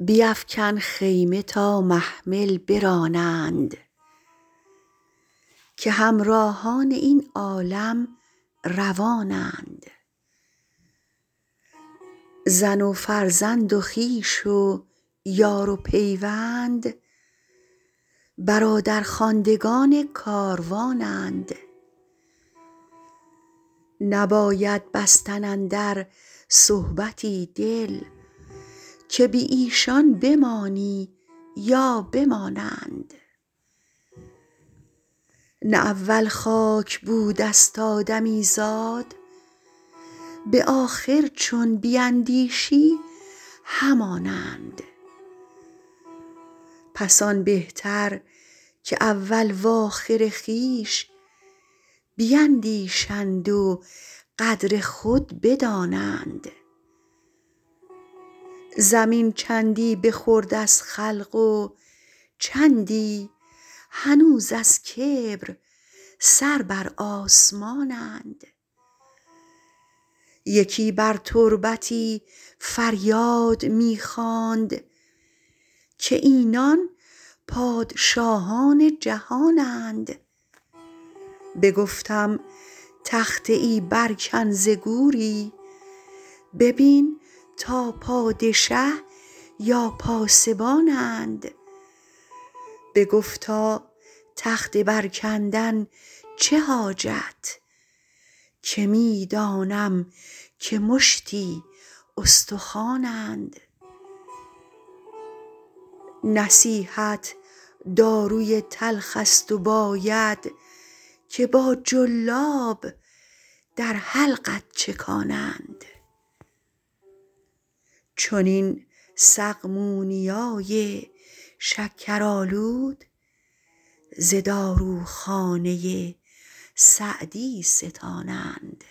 بیفکن خیمه تا محمل برانند که همراهان این عالم روانند. زن و فرزند و خویش و یار و پیوند برادرخواندگان کاروانند. نباید بستن اندر صحبتی دل که بی ایشان بمانی یا بمانند. نه اول خاک بودست آدمیزاد به آخر چون بیندیشی همانند. پس آن بهتر که اول و آخر خویش بیندیشند و قدر خود بدانند. زمین چندی بخورد از خلق و چندی هنوز از کبر سر بر آسمانند. یکی بر تربتی فریاد می خواند که اینان پادشاهان جهانند. بگفتم تخته ای برکن ز گوری. ببین تا پادشه یا پاسبانند. بگفتا تخته برکندن چه حاجت؟ که می دانم که مشتی استخوانند. نصیحت داروی تلخست و باید که با جلاب در حلقت چکانند. چنین سقمونیای شکرآلود ز داروخانه سعدی ستانند.